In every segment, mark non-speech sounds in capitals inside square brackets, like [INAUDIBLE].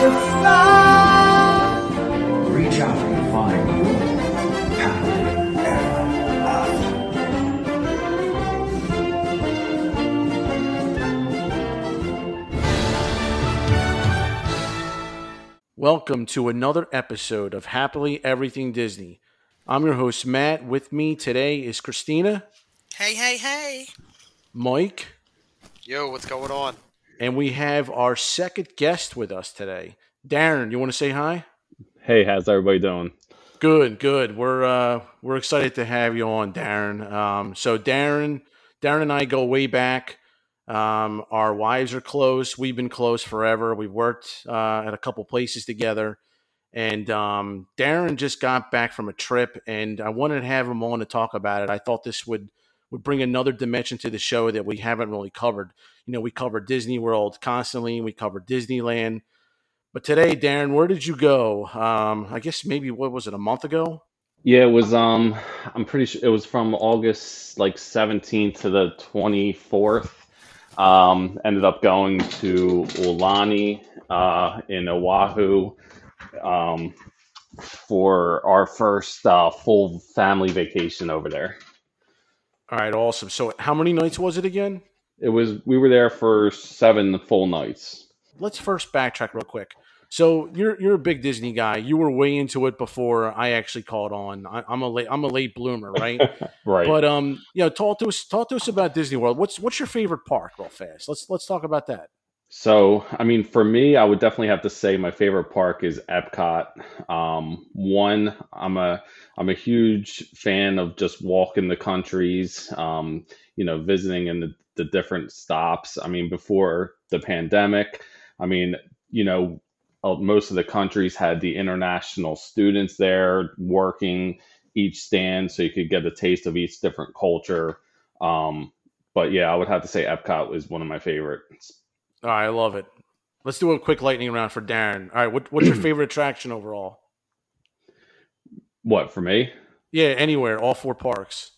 to fly. Reach out and find your happily ever after. Welcome to another episode of Happily Everything Disney. I'm your host, Matt. With me today is Christina, Hey, hey, hey. Mike, Yo, what's going on? And we have our second guest with us today. Darren, you want to say hi? Hey, how's everybody doing? Good, good. We're uh, we're excited to have you on, Darren. Um, so Darren, Darren and I go way back. Um, our wives are close. We've been close forever. We've worked uh, at a couple places together. And um, Darren just got back from a trip, and I wanted to have him on to talk about it. I thought this would would bring another dimension to the show that we haven't really covered. You know, we cover Disney World constantly. We cover Disneyland. But today, Darren, where did you go? Um, I guess maybe what was it a month ago? Yeah, it was um I'm pretty sure it was from August like 17th to the 24th. Um ended up going to Aulani uh in Oahu um for our first uh full family vacation over there. All right, awesome. So, how many nights was it again? It was we were there for 7 full nights. Let's first backtrack real quick. So, you're you're a big Disney guy. You were way into it before I actually caught on. I, I'm a late I'm a late bloomer, right? [LAUGHS] Right. but um, you know, talk to us talk to us about Disney World. What's what's your favorite park, real fast? Let's let's talk about that. So, I mean, for me, I would definitely have to say my favorite park is Epcot. Um, one, I'm a I'm a huge fan of just walking the countries, um, you know, visiting in the, the different stops. I mean, before the pandemic, I mean, you know, uh, most of the countries had the international students there working each stand, so you could get a taste of each different culture. Um, but yeah, I would have to say Epcot was one of my favorites. All right, I love it. Let's do a quick lightning round for Darren. All right, what, what's your [CLEARS THROAT] favorite attraction overall? What for me? Yeah, anywhere, all four parks.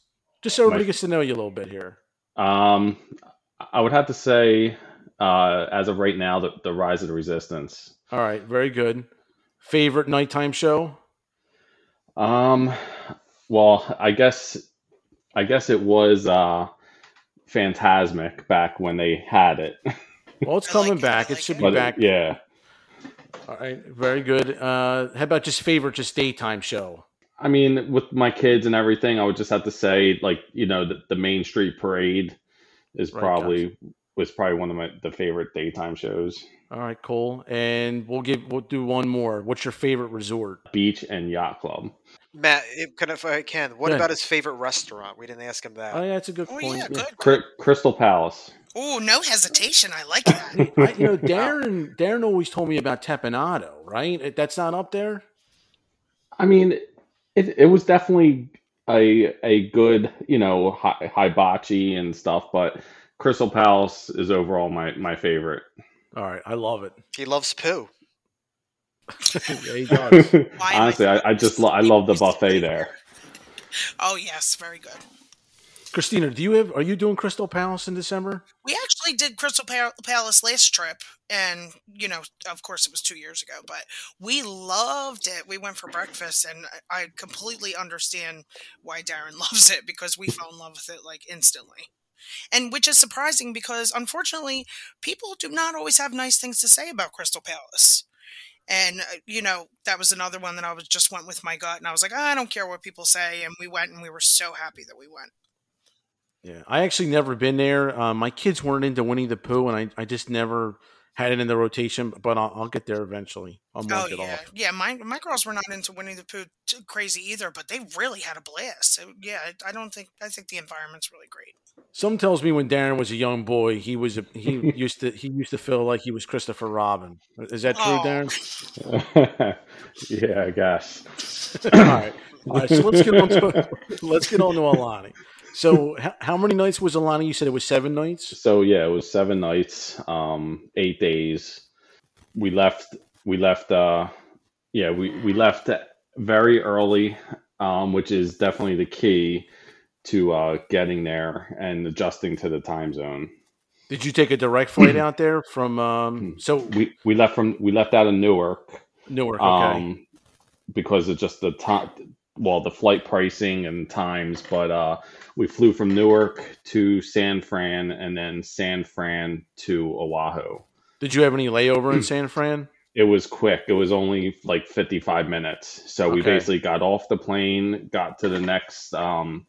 Just so everybody My- gets to know you a little bit here. Um, I would have to say, uh, as of right now, the, the Rise of the Resistance. All right, very good. Favorite nighttime show? Um, well, I guess, I guess it was uh, Fantasmic back when they had it. [LAUGHS] Well, it's I like coming it, I back. It should it. be But back. yeah, All right, very good. Uh, how about just favorite, just daytime show? I mean, with my kids and everything, I would just have to say, like, you know, the, the Main Street Parade is Right, probably was probably one of my the favorite daytime shows. All right, cool. And we'll give we'll do one more. What's your favorite resort? Beach and Yacht Club. Matt, if, can, if I can, what Go about his favorite restaurant? We didn't ask him that. Oh yeah, that's a good Oh, point. yeah, good. Cry- Crystal Palace. Oh, no hesitation. I like that. [LAUGHS] I, you know, [LAUGHS] Darren Darren always told me about Teppan Edo, right? That's not up there. I mean, it it was definitely a a good, you know, hi- hibachi and stuff, but Crystal Palace is overall my my favorite. All right, I love it. He loves Pooh. yeah, he does. Honestly, I, I just lo- I love the [LAUGHS] buffet there. Oh, yes, very good. Christina, do you have? Are you doing Crystal Palace in December? We actually did Crystal Pa- Palace last trip, and you know, of course, it was two years ago, but we loved it. We went for breakfast, and I I completely understand why Darren [LAUGHS] loves it because we fell in love with it like instantly. And which is surprising because unfortunately, people do not always have nice things to say about Crystal Palace. And uh, you know, that was another one that I was just went with my gut, and I was like, I don't care what people say, and we went, and we were so happy that we went. Yeah, I actually never been there. Um, my kids weren't into Winnie the Pooh, and I, I just never had it in the rotation. But I'll, I'll get there eventually. I'll Oh mark it yeah, off. yeah. My my girls were not into Winnie the Pooh too crazy either, but they really had a blast. So, yeah, I, I don't think I think the environment's really great. Some tells me when Darren was a young boy, he was a, he [LAUGHS] used to he used to feel like he was Christopher Robin. Is that true, Oh. Darren? [LAUGHS] yeah, I guess. [LAUGHS] All right, all right. So let's get on to let's get on to Aulani. So h- how many nights was Aulani? You said it was seven nights. So yeah, it was seven nights, um, eight days. We left. We left. Uh, yeah, we we left very early, um, which is definitely the key to uh, getting there and adjusting to the time zone. Did you take a direct flight out there from? Um, so We we left from we left out of Newark Newark. Okay. um, because of just the time, well, the flight pricing and times. But uh, we flew from Newark to San Fran and then San Fran to Oahu. Did you have any layover in San Fran? It was quick. It was only like 55 minutes. So we basically got off the plane, got to the next um,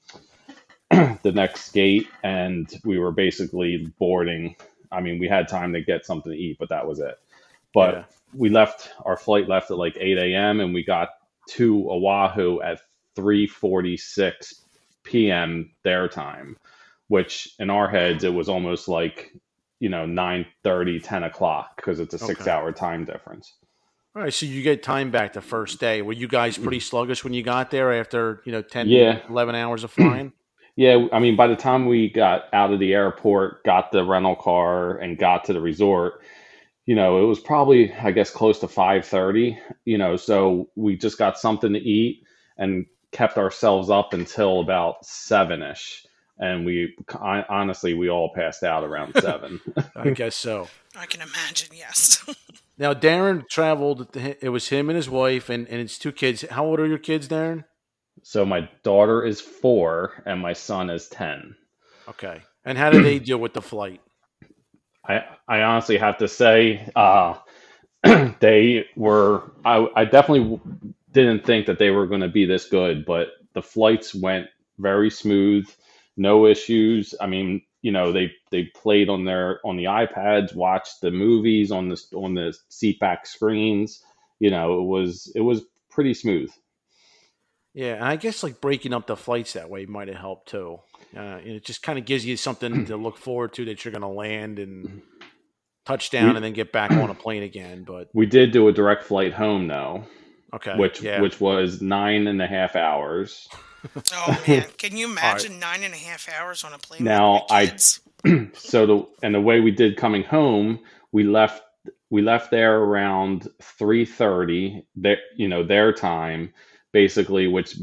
[CLEARS THROAT] the next gate, and we were basically boarding. I mean, we had time to get something to eat, but that was it. But Yeah. we left. Our flight left at like 8 a.m. and we got to Oahu at 3:46 p.m. their time, which in our heads it was almost like you know 9:30, 10 o'clock because it's a Okay. six-hour time difference. All right. So you get time back the first day. Were you guys pretty [CLEARS THROAT] sluggish when you got there after you know 10, Yeah. 11 hours of [CLEARS THROAT] flying? Yeah, I mean, by the time we got out of the airport, got the rental car, and got to the resort, you know, it was probably, I guess, close to five thirty. You know, so we just got something to eat and kept ourselves up until about seven ish, and we I, honestly we all passed out around [LAUGHS] seven. I guess so. I can imagine. Yes. [LAUGHS] Now Darren traveled. It was him and his wife and, and his two kids. How old are your kids, Darren? so my daughter is four, and my son is ten. Okay. And how did they deal with the flight? I I honestly have to say, uh, [CLEARS THROAT] they were. I I definitely didn't think that they were going to be this good, but the flights went very smooth, no issues. I mean, you know, they they played on their on the iPads, watched the movies on the on the seatback screens. You know, it was it was pretty smooth. Yeah, and I guess like breaking up the flights that way might have helped too. Uh, it just kind of gives you something to look forward to that you're going to land and touch down We- and then get back on a plane again. But We did do a direct flight home though, okay, which yeah, which was nine and a half hours. [LAUGHS] oh [LAUGHS] man, can you imagine nine and a half hours on a plane? Now, with my I- [CLEARS THROAT] so the and the way we did coming home, we left we left there around three thirty. Their you know their time basically, which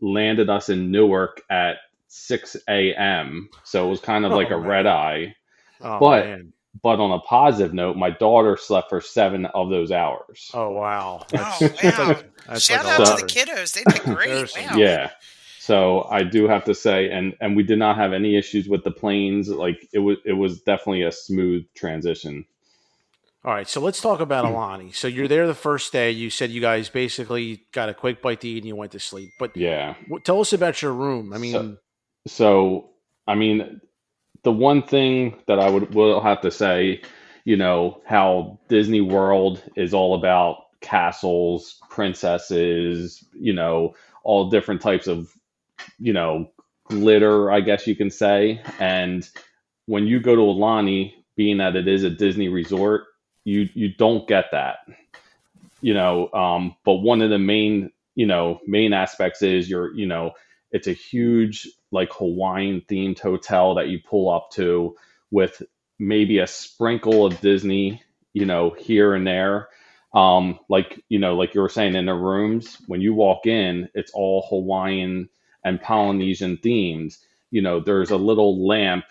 landed us in Newark at six a.m. So it was kind of like Oh, a man. red eye. oh, but- man. But on a positive note, my daughter slept for seven of those hours. oh wow, Oh, wow. that's like, that's Shout like out to the kiddos. They did great. Wow. Yeah. So I do have to say, and and we did not have any issues with the planes. Like it was, it was definitely a smooth transition. All right, so let's talk about Aulani. So you're there the first day. You said you guys basically got a quick bite to eat and you went to sleep. But Yeah. what, tell us about your room. I mean, So- So, I mean, the one thing that I would will have to say, you know, how Disney World is all about castles, princesses, you know, all different types of, you know, glitter, I guess you can say. And when you go to Aulani, being that it is a Disney resort, you you don't get that. You know, um, but one of the main, you know, main aspects is you're, you know, it's a huge like Hawaiian themed hotel that you pull up to with maybe a sprinkle of Disney, you know, here and there. Um, like you know, like you were saying in the rooms, when you walk in, it's all Hawaiian and Polynesian themed. You know, there's a little lamp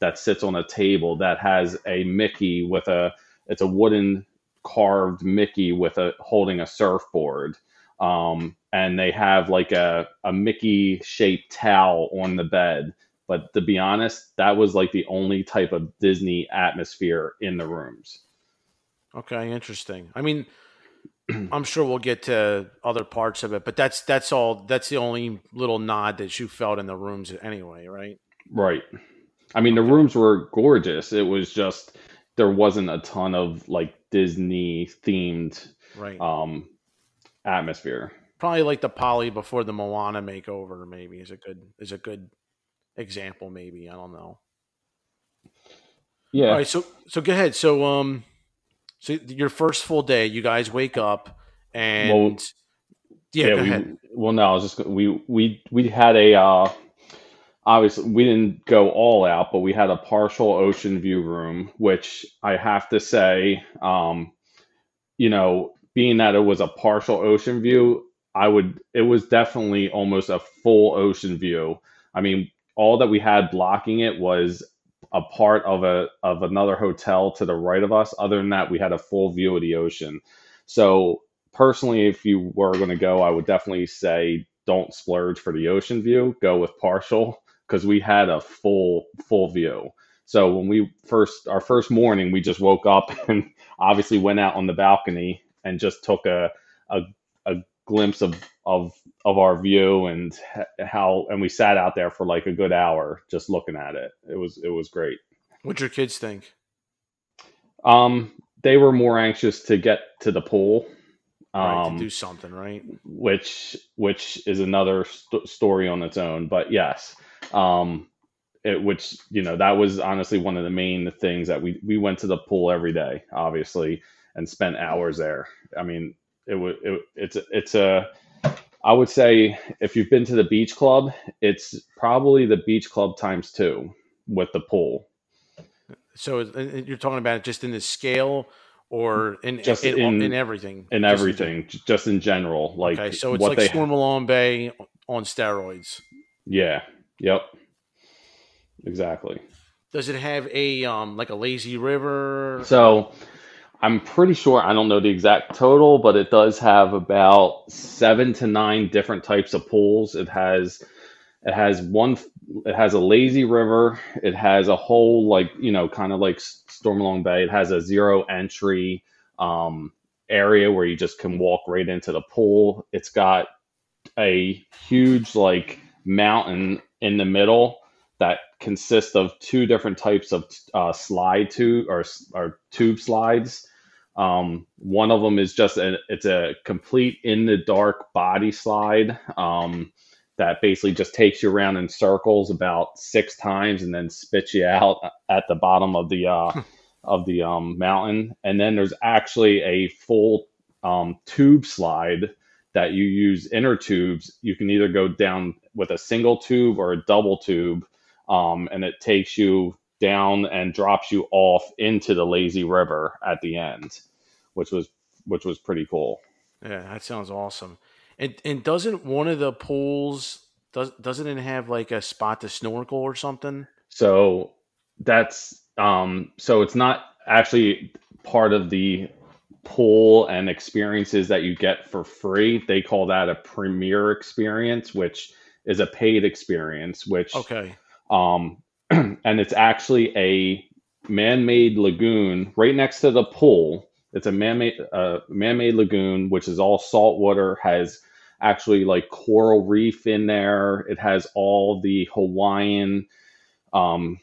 that sits on a table that has a Mickey with a it's a wooden carved Mickey with a holding a surfboard. Um, and they have like a, a Mickey shaped towel on the bed. But to be honest, that was like the only type of Disney atmosphere in the rooms. okay, interesting. I mean, [CLEARS THROAT] I'm sure we'll get to other parts of it, but that's that's all. That's the only little nod that you felt in the rooms anyway, right? Right. I mean, the rooms were gorgeous. It was just there wasn't a ton of like Disney themed Right. um, atmosphere. Probably like the Poly before the Moana makeover. Maybe is a good is a good example. Maybe I don't know. Yeah. All right, so so go ahead. So um, so your first full day, you guys wake up and Well, yeah, go we, ahead. Well, no, I was just we we we had a uh, obviously we didn't go all out, but we had a partial ocean view room, which I have to say, um, you know, being that it was a partial ocean view, I would it was definitely almost a full ocean view. I mean, all that we had blocking it was a part of a of another hotel to the right of us. Other than that, we had a full view of the ocean. So personally, if you were going to go, I would definitely say don't splurge for the ocean view. Go with partial because we had a full full view. So when we first our first morning, we just woke up [LAUGHS] and obviously went out on the balcony and just took a a, a glimpse of of of our view and how and we sat out there for like a good hour just looking at it. It was it was great. What'd your kids think? Um, they were more anxious to get to the pool, Right, um, to do something, right? which which is another st- story on its own. But yes, um, it, which you know that was honestly one of the main things that we we went to the pool every day, obviously, and spent hours there. I mean, it was it, it's it's a I would say if you've been to the beach club, it's probably the beach club times two with the pool. So you're talking about just in the scale or in Just in, in- in everything, and Just everything, j- just in general. Like okay, so it's what like they, Storm Malone Bay on steroids. yeah, yep, exactly. Does it have a um like a lazy river? So I'm pretty sure I don't know the exact total, but it does have about seven to nine different types of pools. It has it has one it has a lazy river. It has a whole like you know kind of like Stormalong Bay. It has a zero entry um, area where you just can walk right into the pool. It's got a huge like mountain in the middle that consists of two different types of uh, slide tube or, or tube slides. Um, one of them is just a, it's a complete in the dark body slide um, that basically just takes you around in circles about six times and then spits you out at the bottom of the uh, of the um, mountain. And then there's actually a full um, tube slide that you use inner tubes. You can either go down with a single tube or a double tube um, and it takes you down and drops you off into the lazy river at the end, which was which was pretty cool. Yeah, that sounds awesome. And and doesn't one of the pools does doesn't it have like a spot to snorkel or something? So that's um, so it's not actually part of the pool and experiences that you get for free. They call that a premier experience, which is a paid experience, which Okay. Um, [CLEARS THROAT] and it's actually a man-made lagoon right next to the pool. It's a man-made uh, man-made lagoon, which is all salt water. Has actually like coral reef in there. It has all the Hawaiian, um,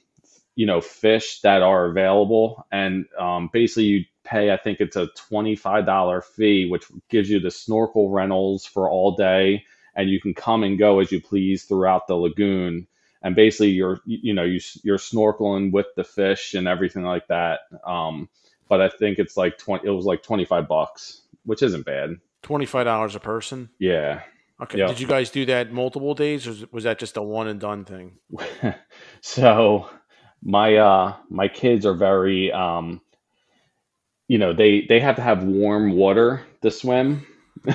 you know, fish that are available, and um, basically you pay. I think it's a twenty-five dollar fee, which gives you the snorkel rentals for all day, and you can come and go as you please throughout the lagoon and basically you're you know you, you're snorkeling with the fish and everything like that um, but i think it's like 20 it was like 25 bucks which isn't bad Twenty five dollars a person. yeah Okay. Yeah. Did you guys do that multiple days, or was- was that just a one and done thing? [LAUGHS] so my uh my kids are very um you know they they have to have warm water to swim [LAUGHS]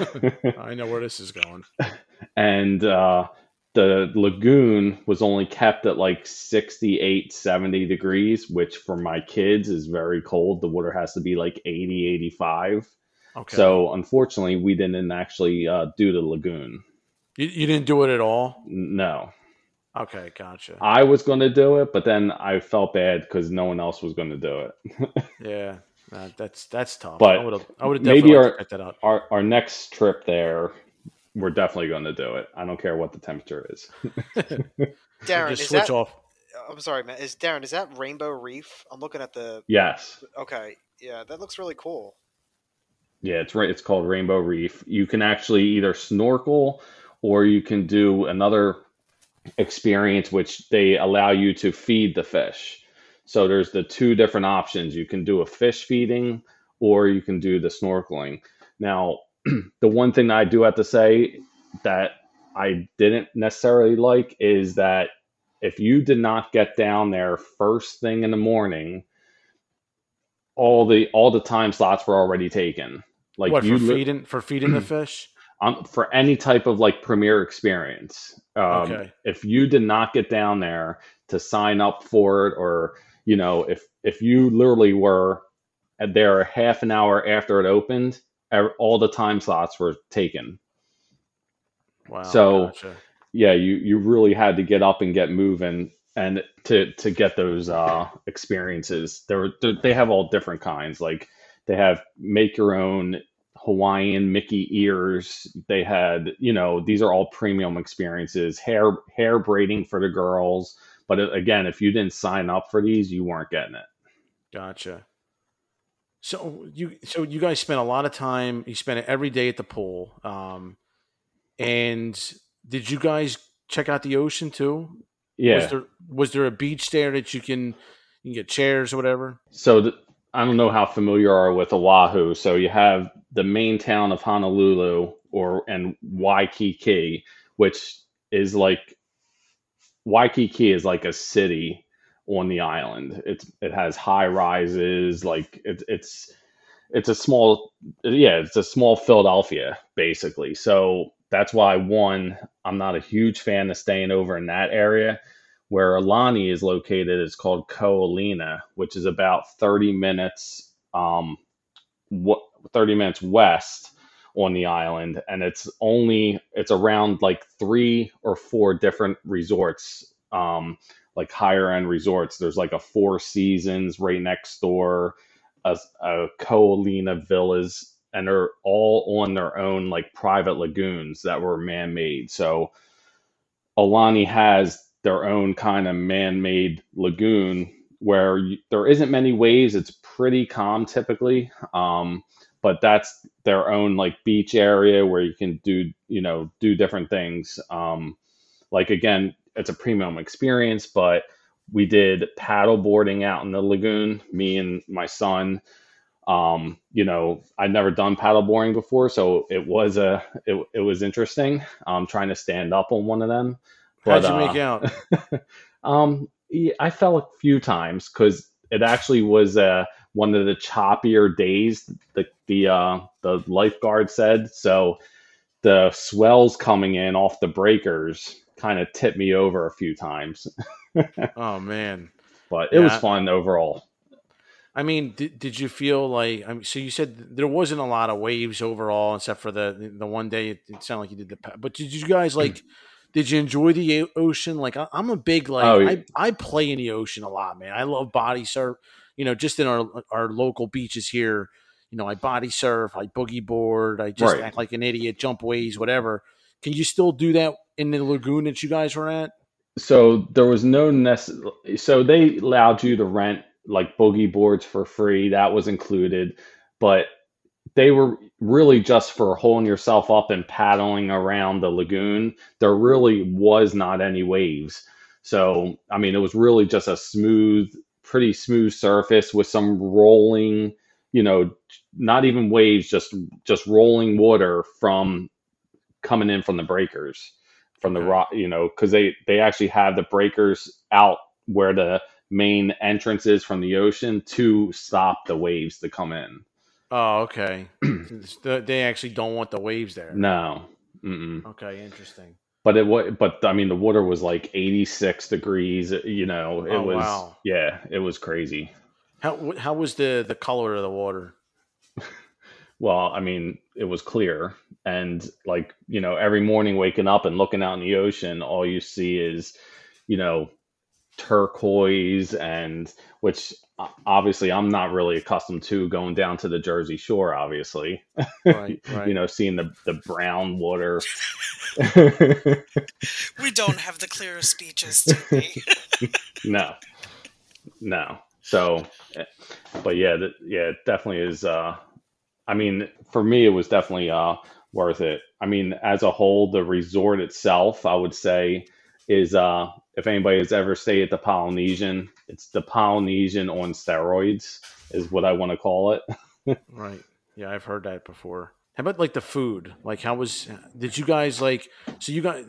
I know where this is going. [LAUGHS] and uh the lagoon was only kept at like 68 70 degrees which for my kids is very cold the water has to be like 80 85 Okay. so unfortunately we didn't actually uh, do the lagoon you, you didn't do it at all. No Okay, gotcha. i was going to do it but then i felt bad because no one else was going to do it [LAUGHS] yeah, that, that's that's tough. But I would have I maybe definitely liked our- that up. our, our next trip there we're definitely going to do it i don't care what the temperature is [LAUGHS] Darren, [LAUGHS] Just is switch that? off. I'm sorry, man. Is Darren? Is that Rainbow Reef? I'm looking at the. yes Okay, yeah, that looks really cool. Yeah, it's right. It's called Rainbow Reef. You can actually either snorkel or you can do another experience which they allow you to feed the fish. So there's the two different options. You can do a fish feeding or you can do the snorkeling. Now, the one thing I do have to say that I didn't necessarily like is that if you did not get down there first thing in the morning, all the all the time slots were already taken. Like what you for feeding for feeding the [CLEARS THROAT] fish? um, for any type of like premier experience. Um, Okay. If you did not get down there to sign up for it, or you know, if if you literally were there half an hour after it opened, all the time slots were taken. Wow. So- gotcha. Yeah, you you really had to get up and get moving and to to get those uh experiences. There were they have all different kinds. Like they have make your own Hawaiian Mickey ears. They had, you know, these are all premium experiences. Hair hair braiding for the girls. But uh, again, if you didn't sign up for these, you weren't getting it. Gotcha. So you so you guys spent a lot of time. You spent it every day at the pool. Um, and did you guys check out the ocean too? Yeah. Was there was there a beach there that you can you can get chairs or whatever? So th- I don't know how familiar you are with Oahu. So you have the main town of Honolulu or and Waikiki, which is like Waikiki is like a city on the island. It's it has high rises, like it's it's it's a small yeah, it's a small Philadelphia basically. So that's why one, I'm not a huge fan of staying over in that area. Where Aulani is located is called Ko Olina, which is about 30 minutes um what 30 minutes west on the island and it's only it's around like three or four different resorts um like higher end resorts. There's like a four seasons right next door a, a Ko Olina villas and they're all on their own like private lagoons that were man-made. So Aulani has their own kind of man-made lagoon where you, there isn't many waves it's pretty calm typically um but that's their own like beach area where you can do you know do different things. Um like again it's a premium experience but we did paddle boarding out in the lagoon me and my son um you know i'd never done paddle boarding before so it was a it, it was interesting um trying to stand up on one of them How'd but you uh, make out? [LAUGHS] um, yeah, I fell a few times because it actually was uh, one of the choppier days. The the uh, the lifeguard said so. The swells coming in off the breakers kind of tipped me over a few times, [LAUGHS] Oh man. but it was fun overall. I mean, did, did you feel like? I mean, so you said there wasn't a lot of waves overall, except for the the one day. It, it sounded like you did the. But did you guys hmm. like? Did you enjoy the ocean? Like, I, I'm a big like. Oh, yeah. I I play in the ocean a lot, man. I love body surf. You know, just in our our local beaches here. You know, I body surf, I boogie board, I just Right. act like an idiot, jump waves, whatever. Can you still do that in the lagoon that you guys were at? So there was no necessary. So they allowed you to rent like boogie boards for free. That was included, but they were really just for holding yourself up and paddling around the lagoon. There really was not any waves. So I mean, it was really just a smooth, pretty smooth surface with some rolling. You know, not even waves, just just rolling water from coming in from the breakers from the rock, you know, because they they actually have the breakers out where the main entrance is from the ocean to stop the waves to come in. Oh, okay. [CLEARS THROAT] They actually don't want the waves there. No, Mm-mm. Okay, interesting. but it was, but I mean, the water was like eighty six degrees. You know, it Oh, was, wow. yeah, it was crazy. How how was the the color of the water? Well, I mean, it was clear, and like you know, every morning waking up and looking out in the ocean, all you see is, you know, turquoise and which uh, obviously I'm not really accustomed to going down to the Jersey Shore. Obviously, Right, [LAUGHS] right. you know, seeing the the brown water. [LAUGHS] We don't have the clearest beaches, do we? no, no. So, eh, but yeah, that, yeah, it definitely is. Uh, I mean, for me, it was definitely uh, worth it. I mean, as a whole, the resort itself, I would say, is uh, if anybody has ever stayed at the Polynesian, it's the Polynesian on steroids, is what I want to call it. [LAUGHS] Right. Yeah, I've heard that before. How about like the food? Like, how was? Did you guys like? So you guys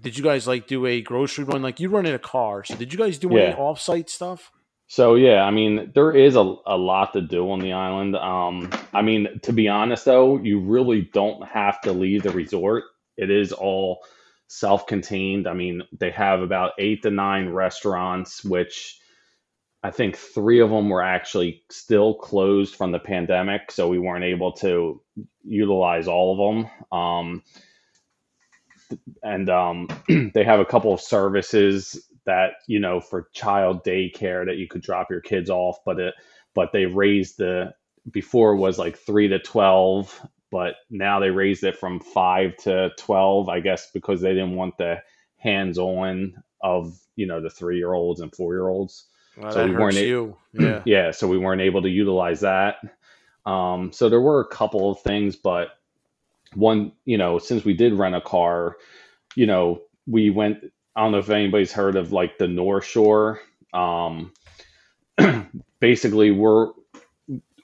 did you guys like do a grocery run? Like you run in a car. So did you guys do any Yeah. off-site stuff? So yeah, I mean, there is a, a lot to do on the island. Um, I mean, to be honest though, you really don't have to leave the resort. It is all self-contained. I mean, they have about eight to nine restaurants, which I think three of them were actually still closed from the pandemic, so we weren't able to utilize all of them. Um, and um, [CLEARS THROAT] they have a couple of services that you know for child daycare that you could drop your kids off, but it but they raised the before was like three to twelve, but now they raised it from five to twelve, I guess because they didn't want the hands on of you know the three year olds and four year olds. Well, So we weren't a- you. Yeah. [CLEARS THROAT] yeah, so we weren't able to utilize that. Um, so there were a couple of things, but one, you know, since we did rent a car, you know, we went. I don't know if anybody's heard of like the North Shore. Um, [CLEARS THROAT] basically, we're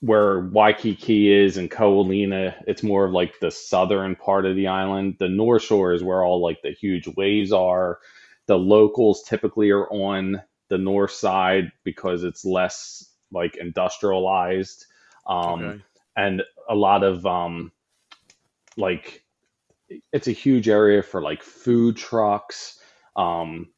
where Waikiki is and Ko Olina. It's more of like the southern part of the island. The North Shore is where all like the huge waves are. The locals typically are on the north side because it's less like industrialized. Um, Okay. and a lot of um like it's a huge area for like food trucks um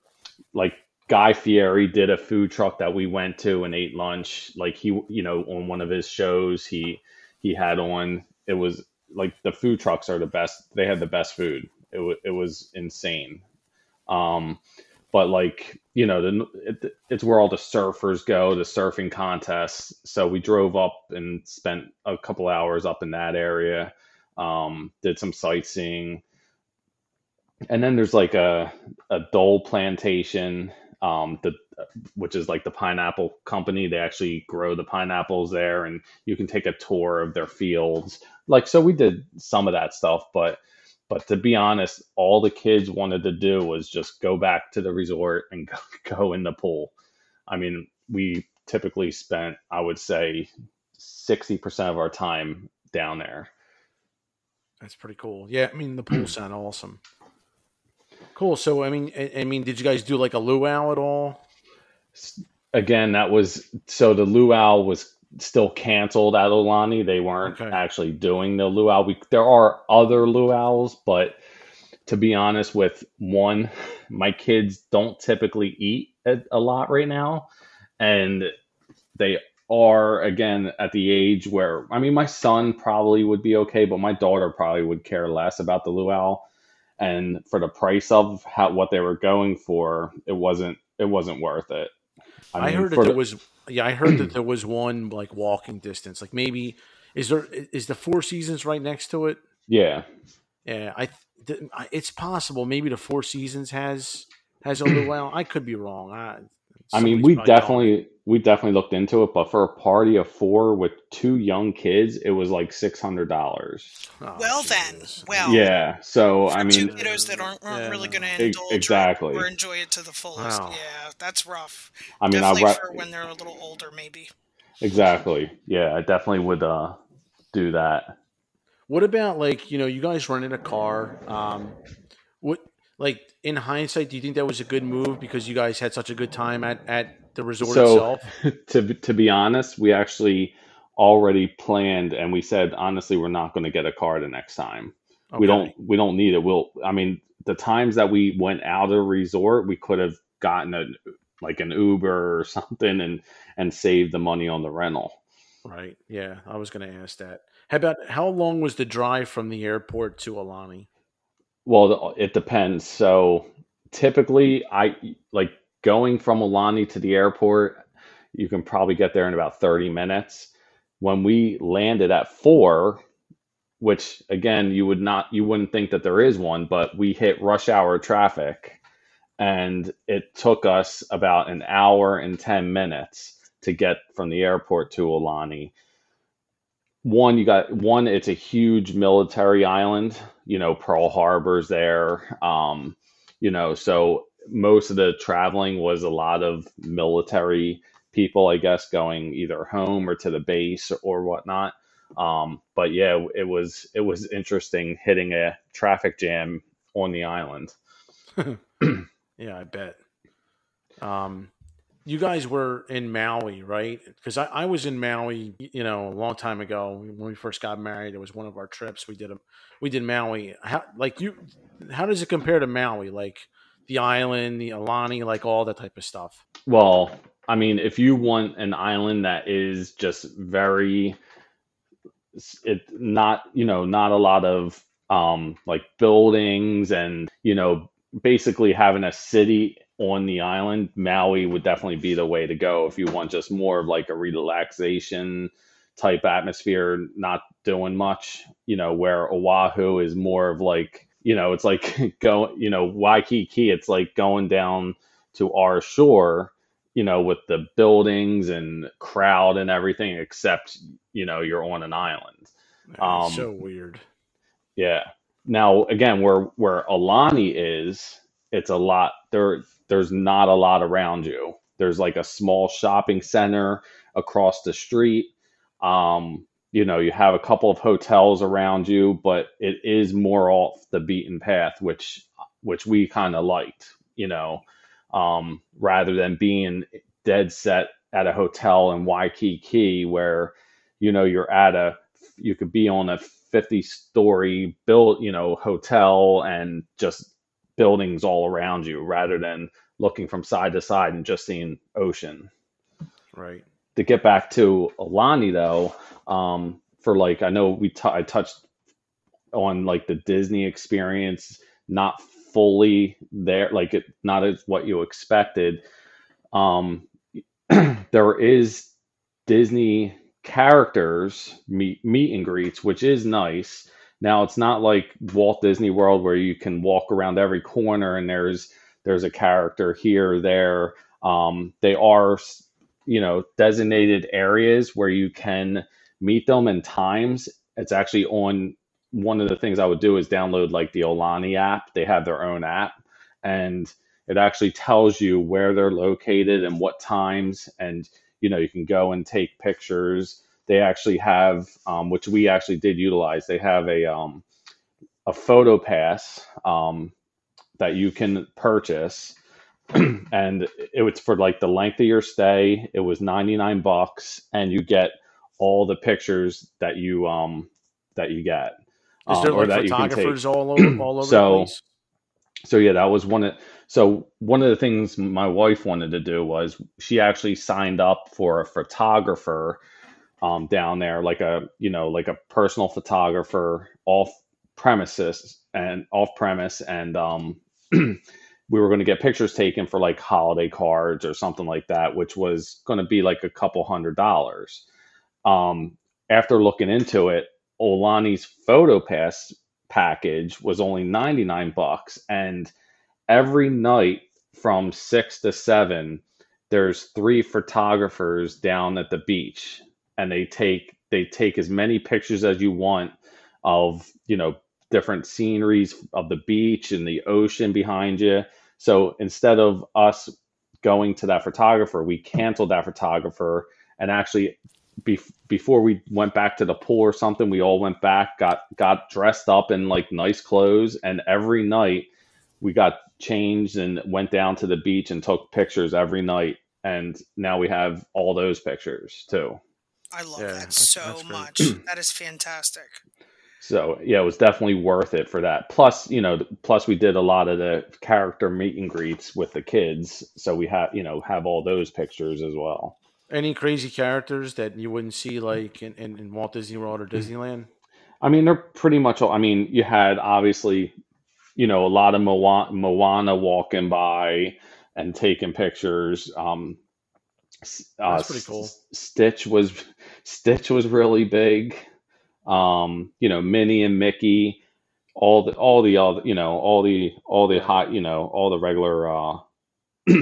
like guy fieri did a food truck that we went to and ate lunch. Like he you know on one of his shows he he had on it was like the food trucks are the best they had the best food. It, wa it was insane. Um but like you know the, it, it's where all the surfers go the surfing contests. So we drove up and spent a couple hours up in that area um did some sightseeing and then there's like a a dole plantation um the which is like the pineapple company they actually grow the pineapples there and you can take a tour of their fields like so we did some of that stuff but but to be honest all the kids wanted to do was just go back to the resort and [LAUGHS] go, go in the pool i mean we typically spent i would say 60% of our time down there That's pretty cool. Yeah, I mean the pool [CLEARS THROAT] sound awesome. Cool. So I mean, I, I mean, did you guys do like a luau at all? again, that was so the luau was still canceled at Aulani. They weren't Okay. actually doing the luau. We, there are other luau's, but to be honest, with one, [LAUGHS] my kids don't typically eat a, a lot right now, and they are again at the age where I mean, my son probably would be okay, but my daughter probably would care less about the luau. And for the price of how what they were going for, it wasn't it wasn't worth it. I, mean, heard that there the- was. Yeah, I heard that there was one like walking distance. Like maybe is there is the Four Seasons right next to it? yeah. Yeah, I. th- It's possible. Maybe the Four Seasons has has a luau. I could be wrong. I, I mean, we probably telling definitely we definitely looked into it, but for a party of four with two young kids, it was like six hundred dollars. Oh, Well then, well, Yeah, so I for two mean, kiddos that aren't, aren't Yeah. really going to indulge exactly. or, or enjoy it to the fullest. Wow. Yeah, that's rough. I mean, I Definitely re- for when they're a little older, maybe. exactly. Yeah, I definitely would uh do that. What about like you know you guys rented a car? Um, what like in hindsight, do you think that was a good move because you guys had such a good time at at the resort So- itself? [LAUGHS] to to be honest, we actually already planned, and we said honestly, we're not going to get a car the next time. Okay. We don't we don't need it. We'll. I mean, the times that we went out of resort, we could have gotten a like an Uber or [LAUGHS] something and and saved the money on the rental. Right. Yeah, I was going to ask that. How about how long was the drive from the airport to Aulani? Well, it depends. So typically, I like going from Aulani to the airport. You can probably get there in about 30 minutes. When we landed at four, which again, you would not, you wouldn't think that there is one, but we hit rush hour traffic and it took us about an hour and 10 minutes to get from the airport to Aulani. One, you got one, it's a huge military island. You know, Pearl Harbor's there. Um, you know, so most of the traveling was a lot of military people, I guess, going either home or to the base or whatnot. Um, but yeah, it was it was interesting hitting a traffic jam on the island. [LAUGHS] Yeah, I bet. Um, you guys were in Maui, right? Because I, I was in Maui, you know, a long time ago when we first got married. It was one of our trips. We did a, we did Maui. How like you? How does it compare to Maui? Like the island, the Aulani, like all that type of stuff. Well, I mean, if you want an island that is just very, it not you know not a lot of um like buildings and you know basically having a city on the island, Maui would definitely be the way to go if you want just more of like a relaxation type atmosphere, not doing much, you know, where Oahu is more of like, you know, it's like [LAUGHS] go, you know, Waikiki, it's like going down to our shore, you know, with the buildings and crowd and everything, except, you know, you're on an island. Um, Um, so weird. Yeah. Now again, where where Aulani is, it's a lot there. There's not a lot around you. There's like a small shopping center across the street. Um, you know, you have a couple of hotels around you, but it is more off the beaten path, which which we kind of liked. You know, um, rather than being dead set at a hotel in Waikiki where you know you're at a you could be on a 50 story built you know hotel and just buildings all around you rather than looking from side to side and just seeing ocean Right. to get back to Aulani though um for like I know we t- I touched on like the Disney experience not fully there like it not as what you expected um [CLEARS THROAT] there is Disney characters meet meet and greets, which is nice. Now it's not like Walt Disney World where you can walk around every corner and there's there's a character here or there. Um, they are, you know, designated areas where you can meet them and times. It's actually on one of the things I would do is download like the Aulani app. They have their own app and it actually tells you where they're located and what times and you know you can go and take pictures they actually have um, which we actually did utilize. They have a um, a photo pass um, that you can purchase. [CLEARS THROAT] And it was for like the length of your stay. It was 99 bucks and you get all the pictures that you um that you get Is um, there like that you can take. photographers all over all over [CLEARS THROAT] So- the place? so yeah that was one of so one of the things my wife wanted to do was she actually signed up for a photographer um, down there like a you know like a personal photographer off premises and off premise and um, [CLEARS THROAT] we were going to get pictures taken for like holiday cards or something like that which was going to be like a couple hundred dollars. Um, after looking into it Aulani's photo pass package was only 99 bucks and every night from 6 to 7 there's three photographers down at the beach and they take they take as many pictures as you want of you know different sceneries of the beach and the ocean behind you so instead of us going to that photographer we canceled that photographer and actually bef- before we went back to the pool or something, we all went back, got got dressed up in like nice clothes, and every night we got changed and went down to the beach and took pictures every night. And now we have all those pictures too. I love Yeah, that that's- so that's much. [CLEARS THROAT] that is fantastic. So yeah, it was definitely worth it for that. Plus, you know, plus we did a lot of the character meet and greets with the kids, so we have you know have all those pictures as well. Any crazy characters that you wouldn't see like in, in, in Walt Disney World or Disneyland? I mean, they're pretty much. all I mean, you had obviously, you know, a lot of Moana, Moana walking by and taking pictures. Um, s- uh, That's pretty cool. Stitch was Stitch was really big. Um, you know, Minnie and Mickey, all the all the other, you know, all the all the hot, you know, all the regular uh, [CLEARS THROAT]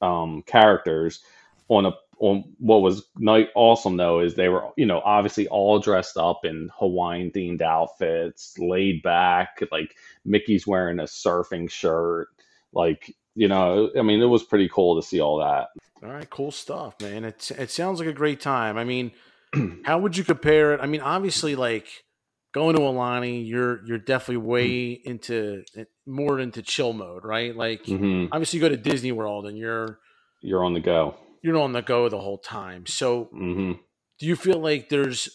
um, characters on a on what was night awesome though is they were you know obviously all dressed up in Hawaiian themed outfits, laid back. Like Mickey's wearing a surfing shirt. Like you know, I mean, it was pretty cool to see all that. All right, cool stuff, man. It it sounds like a great time. I mean, [CLEARS THROAT] how would you compare it? I mean, obviously, like going to Aulani, you're you're definitely way into more into chill mode, right? Like, hmm obviously, you go to Disney World and you're You're on the go. you're on the go the whole time. So hmm do you feel like there's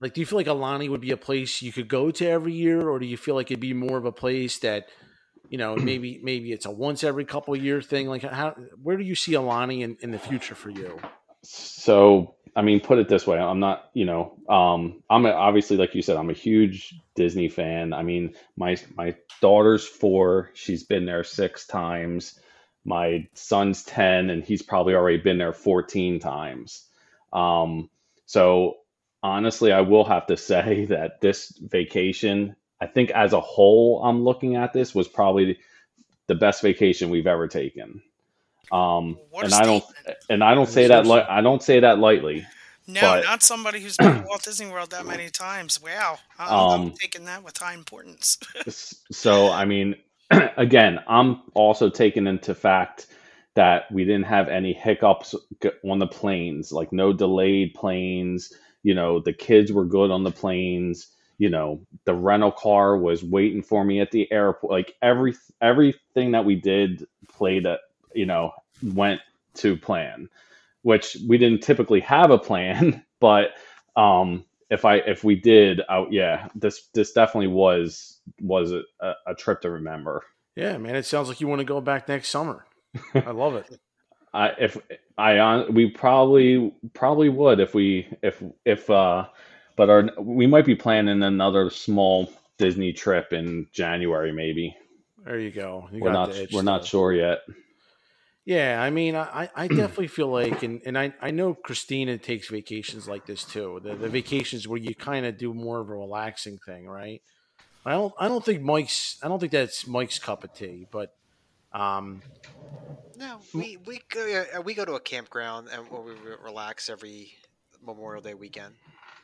like do you feel like Aulani would be a place you could go to every year, or do you feel like it'd be more of a place that you know [CLEARS THROAT] maybe maybe it's a once every couple year thing? Like how where do you see Aulani in, in the future for you? So, I mean, put it this way, I'm not, you know, um, I'm a, obviously, like you said, I'm a huge Disney fan. I mean, my my daughter's four, she's been there six times. My son's 10, and he's probably already been there 14 times. Um, so honestly, I will have to [LAUGHS] say that this vacation, I think as a whole, I'm looking at this was probably the best vacation we've ever taken. Um, What and I don't, and I don't say that awesome. li- I don't say that lightly. No, But- not somebody who's [CLEARS THROAT] been to Walt Disney World that many times. Wow. I- I'm, I'm Um, taking that with high importance. [LAUGHS] So, I mean, [CLEARS THROAT] again, I'm also taking into fact that we didn't have any hiccups on the planes, like no delayed planes. You know, the kids were good on the planes. You know, the rental car was waiting for me at the airport. Like every everything that we did played at, you know, went to plan, which we didn't typically have a plan, [LAUGHS] but um if I if we did, I, yeah, this this definitely was was a, a, trip to remember. Yeah, man, it sounds like you want to go back next summer. I love it. [LAUGHS] [LAUGHS] I if I on we probably probably would if we if if uh but our we might be planning another small Disney trip in January maybe. There you go. You we're not we're not sure yet. Yeah, I mean, I, I [CLEARS THROAT] definitely feel like, and, and I, I know Christina takes vacations like this too. The, the vacations where you kind of do more of a relaxing thing, right? I don't I don't think Mike's I don't think that's Mike's cup of tea, but um, No, we we go uh, we go to a campground and we relax every Memorial Day weekend.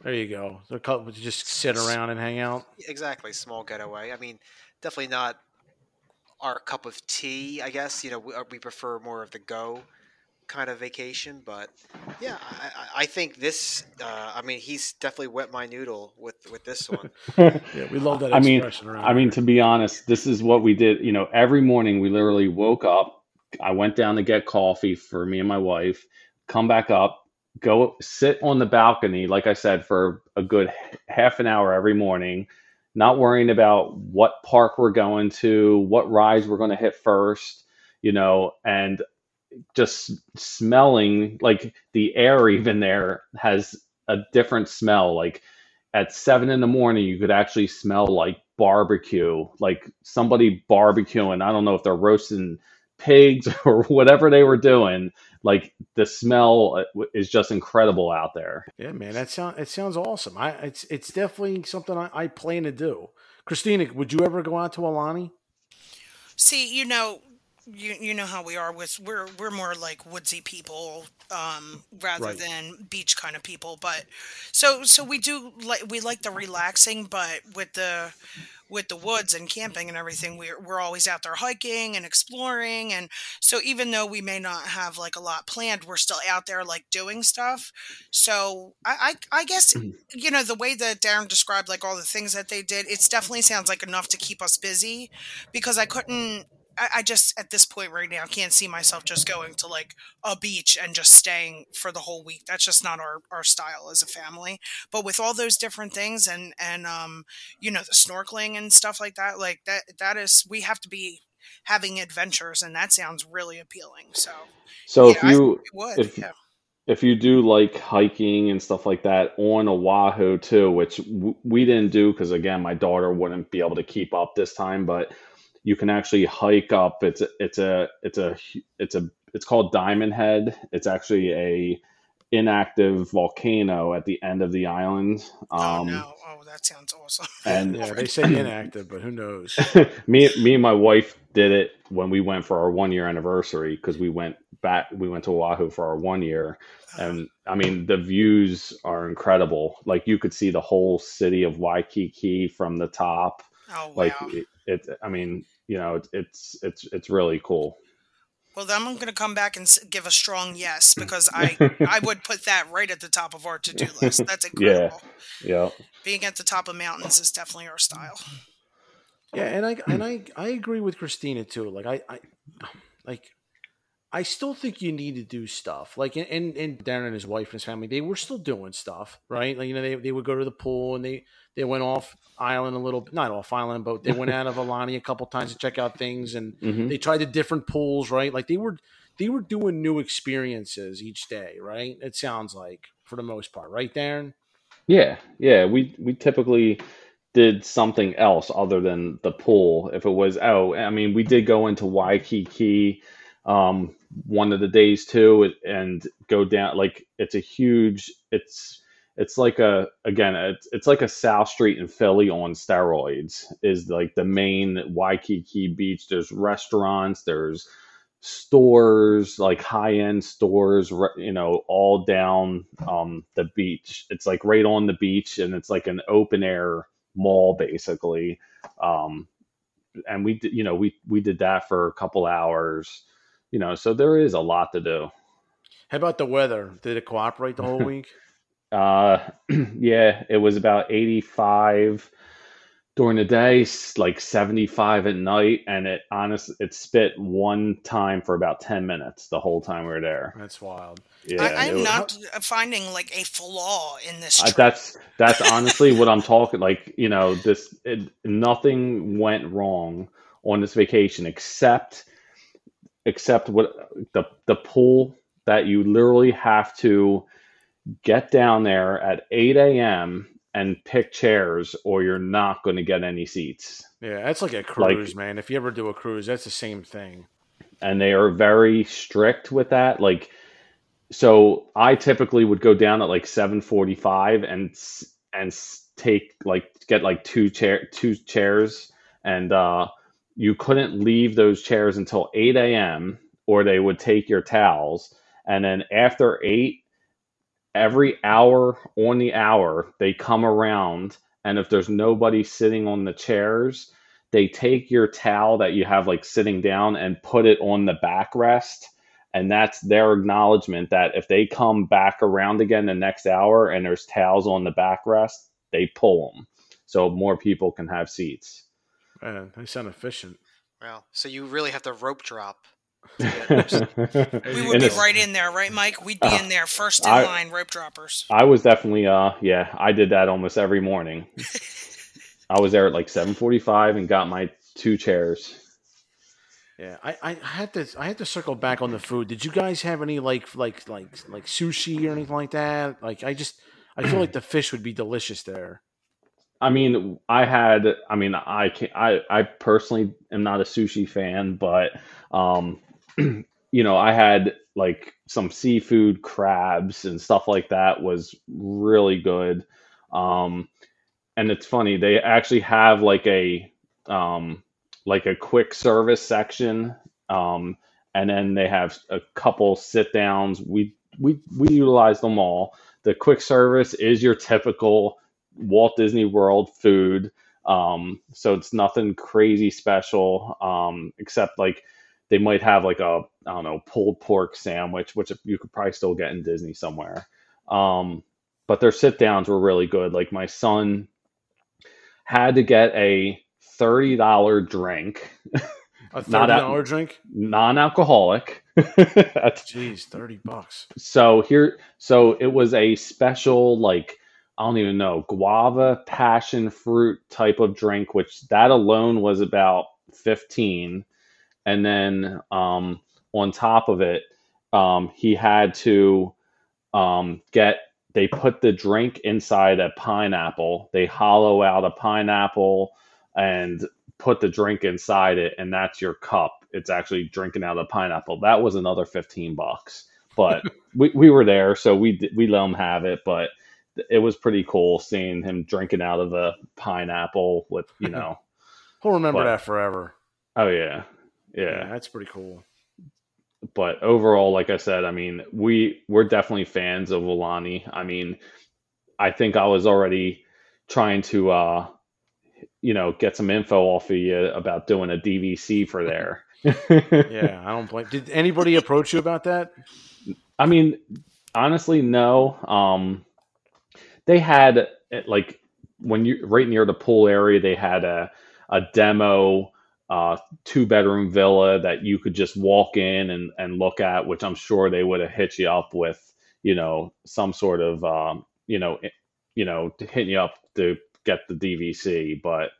there you go. The couple just sit around and hang out. Exactly, small getaway. I mean, definitely not our cup of tea. I guess you know we, uh, we prefer more of the go kind of vacation. But yeah, I, I- I think this. Uh, I mean, he's definitely wet my noodle with with this one. [LAUGHS] Yeah, we love that I mean, around I mean, here. to be honest, this is what we did. You know, every morning we literally woke up. I went down to get coffee for me and my wife. Come back up, go sit on the balcony, like I said, for a good half an hour every morning. Not worrying about what park we're going to, what rides we're going to hit first, you know, and just smelling like the air [LAUGHS] even there has a different smell. Like at seven in the morning, you could actually smell like barbecue, like somebody barbecuing. I don't know if they're roasting pigs [LAUGHS] or whatever they were doing. Like the smell uh, is just incredible out there. Yeah, man, that sound it sounds awesome. I it's it's definitely something I, I plan to do. Christina, would you ever go out to Aulani? See, you know, you you know how we are with we're we're more like woodsy people um rather Right. than beach kind of people but so so we do like we like the relaxing but with the with the woods and camping and everything we're we're always out there hiking and exploring and so even though we may not have like a lot planned we're still out there like doing stuff so I I, I guess you know the way that Darren described like all the things that they did it's definitely sounds like enough to keep us busy because I couldn't I, I just at this point right now can't see myself just going to like a beach and just staying for the whole week. That's just not our, our style as a family. But with all those different things and and um you know the snorkeling and stuff like that, like that that is we have to be having adventures and that sounds really appealing. So So yeah, if you would. if yeah. if you do like hiking and stuff like that on Oahu too, which w- we didn't do because again, my daughter wouldn't be able to keep up this time, but you can actually hike up. It's a, it's a it's a it's a it's called Diamond Head. It's actually a inactive volcano at the end of the island. oh Um, no. Oh that sounds awesome. and Yeah, they [LAUGHS] say inactive, but who knows? [LAUGHS] me me and my wife did it when we went for our one year anniversary because we went back we went to Oahu for our one year and I mean the views are incredible like you could see the whole city of Waikiki from the top oh wow. like it, it I mean you know it, it's it's it's really cool Well, then I'm going to come back and give a strong yes [LAUGHS] because I I would put that right at the top of our to do [LAUGHS] list. That's incredible. yeah Being at the top of mountains is definitely our style. Yeah, and I and I I agree with Christina too. Like I, I like I still think you need to do stuff like and and Darren and his wife and his family they were still doing stuff right like you know they, they would go to the pool and they they went off island a little not off island but they went [LAUGHS] out of Aulani a couple times to check out things and Mhm. they tried the different pools right like they were they were doing new experiences each day right it sounds like for the most part right Darren Yeah, yeah. We we typically did something else other than the pool. If it was, oh, I mean, we did go into Waikiki um, one of the days too, and go down. Like it's a huge. It's it's like a again, it's it's like a South Street in Philly on steroids. Is like the main Waikiki beach. There's restaurants. There's stores like high end stores you know all down um the beach it's like right on the beach and it's like an open air mall basically um and we you know we we did that for a couple hours you know so there is a lot to do how about the weather did it cooperate the whole [LAUGHS] week uh [CLEARS THROAT] yeah it was about 85 during the day like 75 at night and it honest it spit one time for about 10 minutes the whole time we were there that's wild yeah I, I'm was- not finding like a flaw in this. I, Trip. that's that's [LAUGHS] honestly what I'm talking like you know this it, nothing went wrong on this vacation except except what the the pool that you literally have to get down there at 8 a.m. and pick chairs or you're not going to get any seats yeah that's like a Like- cruise man if you ever do a cruise that's the same thing and they are very strict with that like so i typically would go down at like 7:45 and and take like get like two chair two chairs and uh you couldn't leave those chairs until 8 a.m or they would take your towels. And then after 8 every hour on the hour they come around and if there's nobody sitting on the chairs they take your towel that you have like sitting down and put it on the backrest. And that's their acknowledgement that if they come back around again the next hour and there's towels on the backrest they pull them so more people can have seats man they sound efficient Well, so you really have to rope drop. [LAUGHS] we would be right in there, right, Mike? We'd be Uh, in there first in I- line, rope droppers. I was definitely uh yeah, I did that almost every morning. [LAUGHS] I was there at like 7:45 and got my two chairs. Yeah, I, I had to I had to circle back on the food. Did you guys have any like like like like sushi or anything like that? Like I just I feel like the fish would be delicious there. I mean, I had I mean, I can I I personally am not a sushi fan, but um [CLEARS THROAT] you know, I had like some seafood crabs and stuff like that was really good. Um and it's funny, they actually have like a um like a quick service section um and then they have a couple sit downs. We we we utilize them all. The quick service is your typical Walt Disney World food. Um, so it's nothing crazy special, um, except like they might have like a I don't know pulled pork sandwich, which you could probably still get in Disney somewhere. Um, but their sit downs were really good. Like my son had to get a thirty dollar drink, A [LAUGHS] thirty dollar drink? non alcoholic. [LAUGHS] That's Jeez, thirty bucks. so here so it was a special like i don't even know guava passion fruit type of drink which that alone was about 15 and then um on top of it um he had to um get they put the drink inside a pineapple. They hollow out a pineapple and put the drink inside it and that's your cup. It's actually drinking out of the pineapple. That was another 15 bucks. But [LAUGHS] we, we were there, so we we let him have it. But it was pretty cool seeing him drinking out of a pineapple with you [LAUGHS] know. He'll remember But- that forever. oh yeah, Yeah, yeah. that's pretty cool. But overall, like I said, I mean, we we're definitely fans of Aulani. I mean, I think I was already trying to uh, you know get some info off of you about doing a DVC for [LAUGHS] there. Yeah, I don't blame. Did anybody approach you about that? I mean, honestly, no. Um, they had eh, like when you right near the pool area, they had a a demo uh, two bedroom villa that you could just walk in and, and look at, which I'm sure they would have hit you up with, you know, some sort of, um, you know, you know, hitting you up to get the DVC. But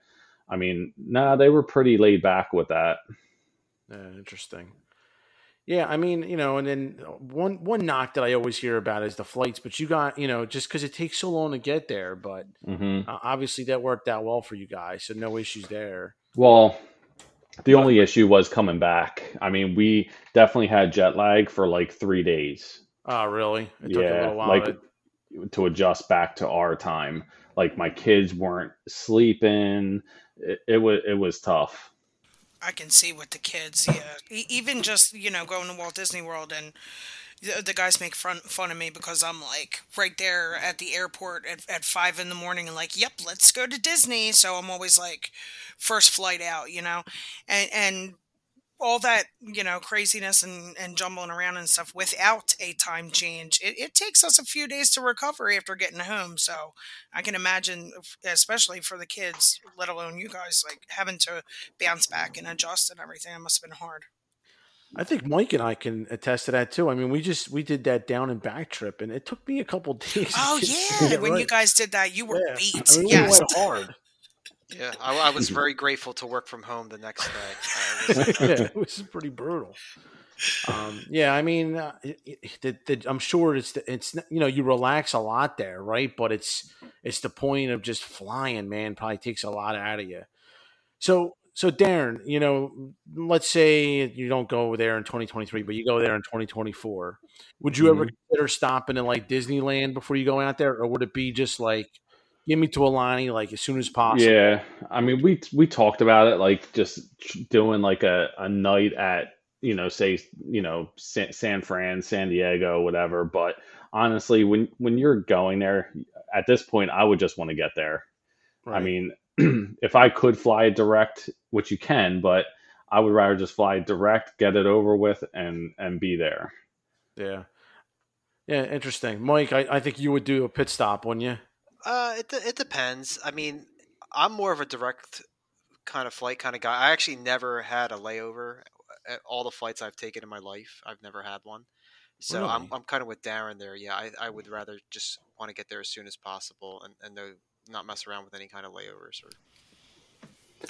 I mean, nah, they were pretty laid back with that. Yeah, interesting. Yeah, I mean, you know, and then one one knock that I always hear about is the flights, but you got, you know, just because it takes so long to get there, but hmm uh, obviously that worked out well for you guys, so no issues there. Well, the only issue was coming back. I mean, we definitely had jet lag for like three days. oh, really? It took a Yeah, little while like to. to adjust back to our time. Like my kids weren't sleeping. It, it was it was tough. I can see with the kids, yeah. Even just you know going to Walt Disney World and the, the guys make fun fun of me because I'm like right there at the airport at, at five in the morning and like, yep, let's go to Disney. So I'm always like first flight out, you know, and and all that you know craziness and and jumbling around and stuff without a time change it, it takes us a few days to recover after getting home so i can imagine especially for the kids let alone you guys like having to bounce back and adjust and everything it must have been hard I think Mike and I can attest to that too. I mean, we just we did that down and back trip, and it took me a couple [LAUGHS] days. oh yeah when you guys did that you were Yeah, beat I mean, yes hard. Yeah, I, I was [LAUGHS] very grateful to work from home the next day. It [LAUGHS] was, [LAUGHS] yeah, it was pretty brutal. Um, yeah, I mean, uh, it, it, the, the, I'm sure it's the, it's you know you relax a lot there, right? But it's it's the point of just flying, man. Probably takes a lot out of you. So so Darren, you know, let's say you don't go there in 2023, but you go there in 2024. Would you ever hmm consider stopping in like Disneyland before you go out there, or would it be just like give me to Aulani like as soon as possible? Yeah, I mean, we we talked about it, like just doing like a, a night at you know, say you know San, San Fran, San Diego, whatever. But honestly, when when you're going there, at this point, I would just want to get there. I mean, [CLEARS THROAT] if I could fly direct, which you can, but I would rather just fly direct, get it over with, and and be there. Yeah. Yeah. Interesting, Mike. I, I think you would do a pit stop, wouldn't you? Uh, it it depends. I mean, I'm more of a direct kind of flight kind of guy. I actually never had a layover. At all the flights I've taken in my life, I've never had one. So I'm I'm kind of with Darren there. Yeah, I, I would rather just want to get there as soon as possible and and no, not mess around with any kind of layovers or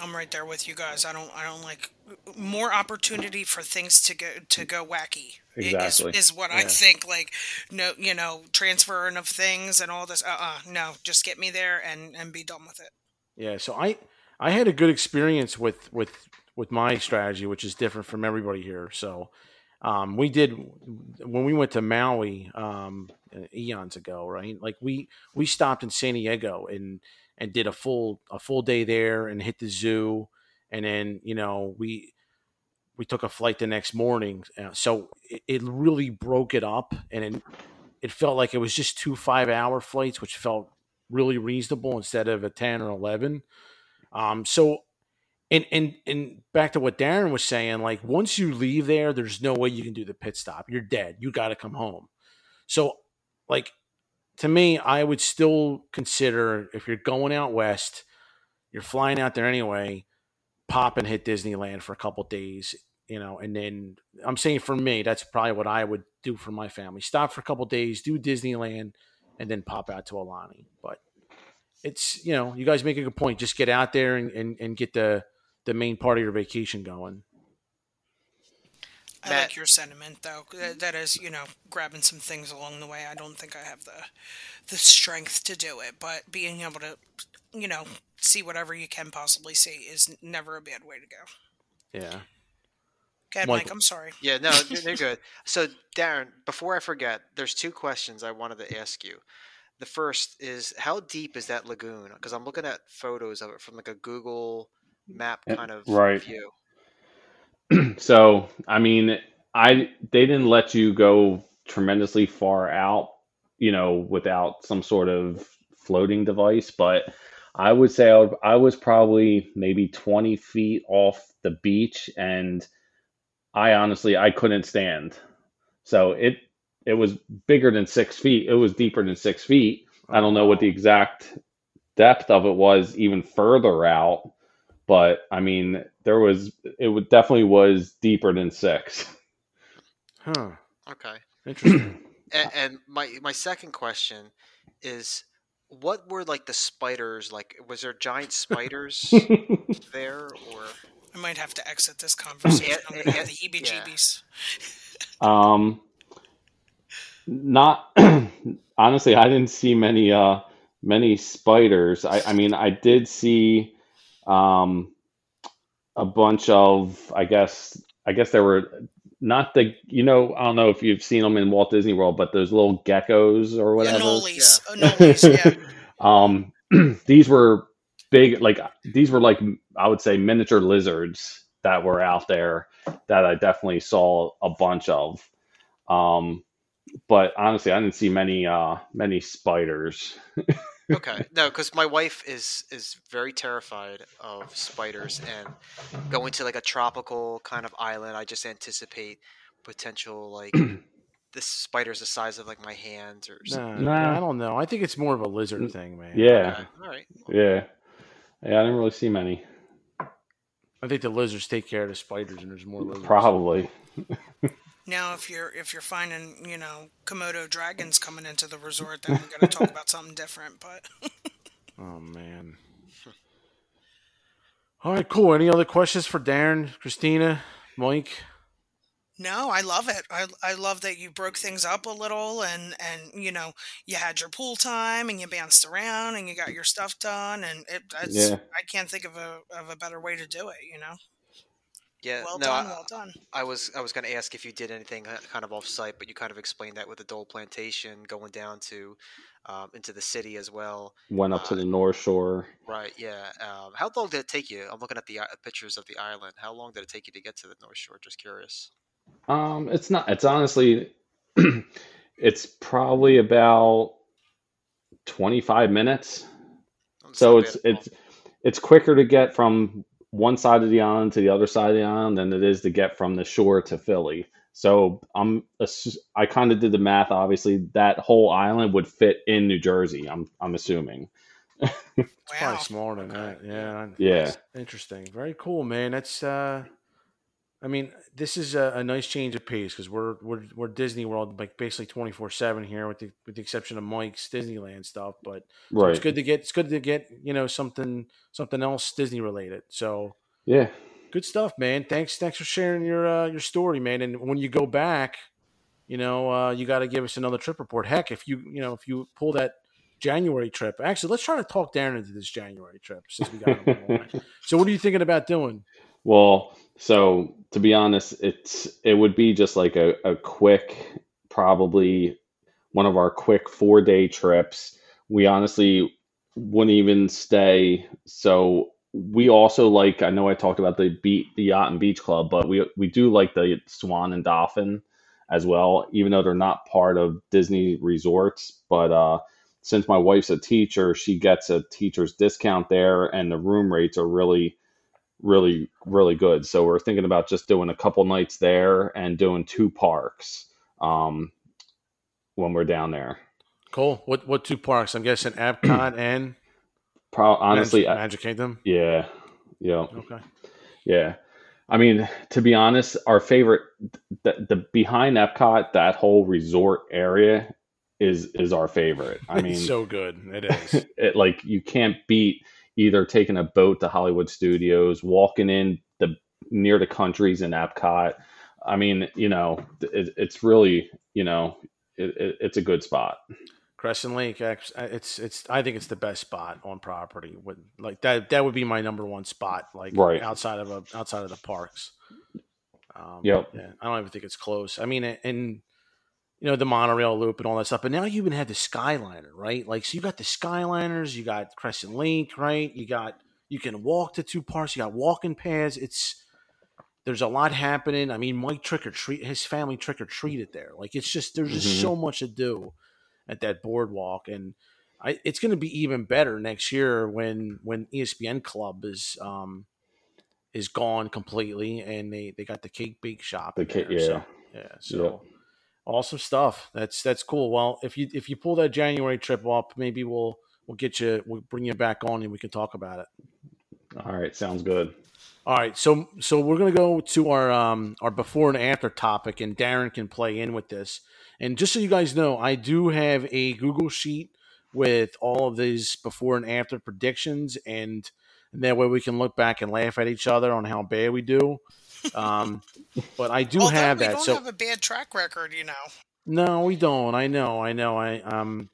i'm right there with you guys i don't i don't like more opportunity for things to go to go wacky i- is Exactly. is what i think like no you know transferring of things and all this uh-uh no just get me there and and be done with it Yeah. So I I had a good experience with with with my strategy, which is different from everybody here. So um, we did when we went to Maui um, eons ago, right? Like we we stopped in San Diego and and did a full a full day there and hit the zoo, and then you know we we took a flight the next morning. Uh, so it, it really broke it up, and it, it felt like it was just two five hour flights, which felt really reasonable instead of a ten or eleven. Um, so and and and back to what Darren was saying, like once you leave there, there's no way you can do the pit stop. You're dead. You got to come home. So, like to me, I would still consider if you're going out west, you're flying out there anyway, pop and hit Disneyland for a couple days, you know, and then I'm saying for me, that's probably what I would do for my family. Stop for a couple days, do Disneyland, and then pop out to Aulani. But it's you know, you guys make a good point. Just get out there and, and, and get the the main part of your vacation going. I Matt- like your sentiment though. That that is, you know, grabbing some things along the way. I don't think I have the the strength to do it, but being able to, you know, see whatever you can possibly see is never a bad way to go. Yeah. Go Mike- Mike. I'm sorry. Yeah, no, they're, they're [LAUGHS] good. So, Darren, before I forget, there's two questions I wanted to ask you. The first is how deep is that lagoon? Because I'm looking at photos of it from like a Google map kind of right. view. [CLEARS THROAT] So, I mean, I they didn't let you go tremendously far out, you know, without some sort of floating device, but I would say I, would, I was probably maybe 20 feet off the beach and I honestly I couldn't stand. So it it was bigger than six feet. It was deeper than six feet. I don't know what the exact depth of it was even further out, but I mean, there was it would definitely was deeper than six. Huh. Okay. Interesting. [CLEARS THROAT] And, and my my second question is, what were like the spiders like? Was there giant spiders [LAUGHS] there, or I might have to exit this [CLEARS THROAT] conversation. I'm gonna yeah, get the heebie-jeebies. Um, not [CLEARS THROAT] honestly, I didn't see many uh many spiders. I I mean, I did see um a bunch of I guess I guess there were not the you know I don't know if you've seen them in Walt Disney World, but those little geckos or whatever. Anoles, anoles, yeah. [LAUGHS] um, [CLEARS THROAT] these were big, like these were like I would say miniature lizards that were out there that I definitely saw a bunch of. Um, but honestly, I didn't see many uh many spiders. [LAUGHS] okay? No, because my wife is is very terrified of spiders, and going to like a tropical kind of island, I just anticipate potential like [CLEARS THROAT] this spider's the size of like my hands or something. Nah, Nah. I don't know. I think it's more of a lizard thing, man. Yeah, Okay, All right. yeah, yeah. I didn't really see many. I think the lizards take care of the spiders, and there's more lizards. Probably. [LAUGHS] Now, if you're if you're finding you know Komodo dragons coming into the resort, then we're gonna talk about something different. But [LAUGHS] Oh man. All right, cool. Any other questions for Darren, Christina, Mike? no, I love it. I I love that you broke things up a little, and and you know you had your pool time, and you bounced around, and you got your stuff done, and it. Yeah. I can't think of a of a better way to do it. You know, Yeah. well no, done, I, well done. I was I was going to ask if you did anything uh, kind of off site, but you kind of explained that with the Dole Plantation going down to um, into the city as well. Went up to the North Shore. Right. Yeah. Um, how long did it take you? I'm looking at the uh, pictures of the island. How long did it take you to get to the North Shore? Just curious. Um, it's not. It's honestly, [CLEARS THROAT] it's probably about twenty five minutes. It's So it's bad at all. it's it's quicker to get from one side of the island to the other side of the island than it is to get from the shore to Philly. So I'm I kind of did the math. Obviously, that whole island would fit in New Jersey. I'm I'm assuming. [LAUGHS] It's Wow. probably smaller than Okay. that. Yeah. Yeah. Interesting. Very cool, man. That's uh I mean, this is a, a nice change of pace because we're we're we're Disney World like basically twenty four seven here, with the with the exception of Mike's Disneyland stuff. But so it's good to get it's good to get you know something something else Disney related. So Yeah. good stuff, man. Thanks thanks for sharing your uh, your story, man. And when you go back, you know uh, you got to give us another trip report. Heck, if you you know if you pull that January trip, actually, let's try to talk Darren into this January trip since we got him on. [LAUGHS] So, what are you thinking about doing? Well, so to be honest, it's it would be just like a, a quick, probably one of our quick four day trips. We honestly wouldn't even stay. So we also like I know I talked about the beat the yacht and beach club, but we we do like the Swan and Dolphin as well, even though they're not part of Disney resorts. But uh since my wife's a teacher, she gets a teacher's discount there and the room rates are really really really good so we're thinking about just doing a couple nights there and doing two parks um when we're down there Cool. What what two parks? I'm guessing Epcot [CLEARS THROAT] and Pro- honestly Magic, Magic Kingdom. yeah yeah Okay. yeah i mean to be honest our favorite the, the behind epcot that whole resort area is is our favorite i [LAUGHS] mean it's so good. It is. [LAUGHS] it like you can't beat either taking a boat to Hollywood Studios, walking in the near the countries in Epcot. I mean, you know, it, it's really, you know, it, it, it's a good spot. Crescent Lake. It's it's. I think it's the best spot on property. With like that, that would be my number one spot. Like Right. outside of a outside of the parks. Um, Yep. Yeah, I don't even think it's close. I mean, and you know the monorail loop and all that stuff. But now you even have the Skyliner, right? Like, so you got the Skyliners, you got Crescent Lake, right? You got you can walk to two parks. You got walking paths. It's there's a lot happening. I mean, Mike trick or treat his family trick or treated there. Like, it's just there's just Mhm. so much to do at that boardwalk, and I, it's going to be even better next year when when ESPN Club is um is gone completely, and they they got the cake bake shop. The cake- there, yeah. so, yeah. So awesome stuff. That's that's cool. Well, if you if you pull that January trip up, maybe we'll we'll get you we'll bring you back on and we can talk about it. All right, sounds good. All right, so so we're gonna go to our um our before and after topic, and Darren can play in with this. And just so you guys know, I do have a Google sheet with all of these before and after predictions, and, and that way we can look back and laugh at each other on how bad we do. Um, but I do Although have we that. don't So have a bad track record, you know. no, we don't. I know. I know. I um,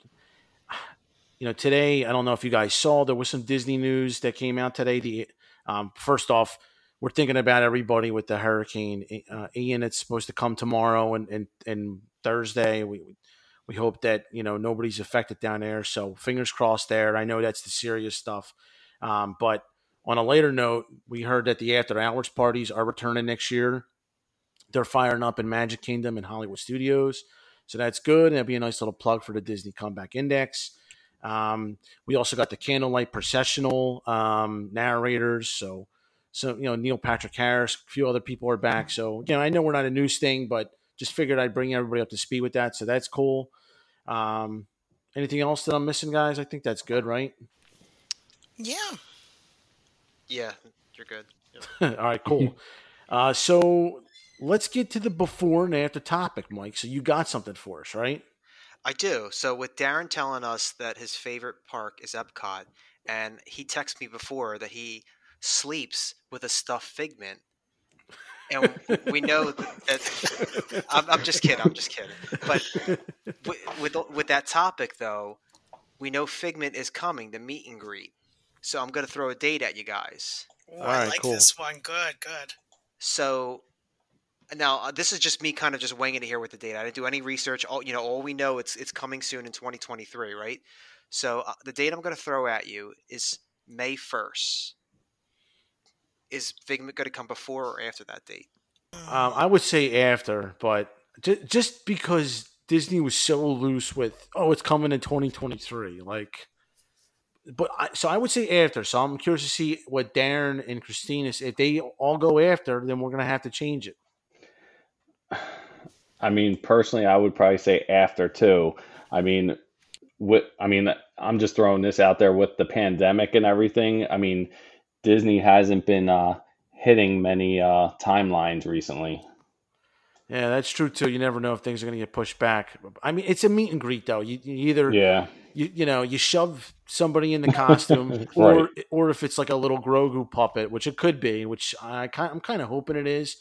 you know, today I don't know if you guys saw there was some Disney news that came out today. The um, first off, we're thinking about everybody with the hurricane uh, Ian. It's supposed to come tomorrow and and, and Thursday. We we hope that you know nobody's affected down there. So fingers crossed there. I know that's the serious stuff, um, but on a later note, we heard that the after hours parties are returning next year. They're firing up in Magic Kingdom and Hollywood Studios. So that's good. And that'd be a nice little plug for the Disney Comeback Index. Um, we also got the candlelight processional um, narrators. So, so you know Neil Patrick Harris, a few other people are back. So you know I know we're not a news thing, but just figured I'd bring everybody up to speed with that. So that's cool. Um, anything else that I'm missing, guys? I think that's good, right? Yeah. Yeah, you're good. Yep. [LAUGHS] All right, cool. [LAUGHS] uh, so let's get to the before and after topic, Mike. So you got something for us, right? I do. So with Darren telling us that his favorite park is Epcot, and he texted me before that he sleeps with a stuffed figment, and we know that. [LAUGHS] I'm, I'm just kidding. I'm just kidding. But with, with with that topic though, we know Figment is coming, the meet and greet. So I'm going to throw a date at you guys. Ooh, All I right, like cool. this one. Good, good. So now uh, this is just me kind of just winging it here with the date. I didn't do any research. All you know, all we know it's it's coming soon in 2023, right? So uh, the date I'm going to throw at you is May 1st. Is Figment going to come before or after that date? Um, I would say after, but ju- just because Disney was so loose with, oh, it's coming in 2023, like. But I, so I would say after. So I'm curious to see what Darren and Christina say. If they all go after, then we're gonna have to change it. [SIGHS] I mean, personally, I would probably say after too. I mean, with I mean, I'm just throwing this out there with the pandemic and everything. I mean, Disney hasn't been uh, hitting many uh, timelines recently. Yeah, that's true too. You never know if things are gonna get pushed back. I mean, it's a meet and greet though. You, you either Yeah, you you know you shove somebody in the costume, [LAUGHS] or Right. or if it's like a little Grogu puppet, which it could be, which I I'm kind of hoping it is.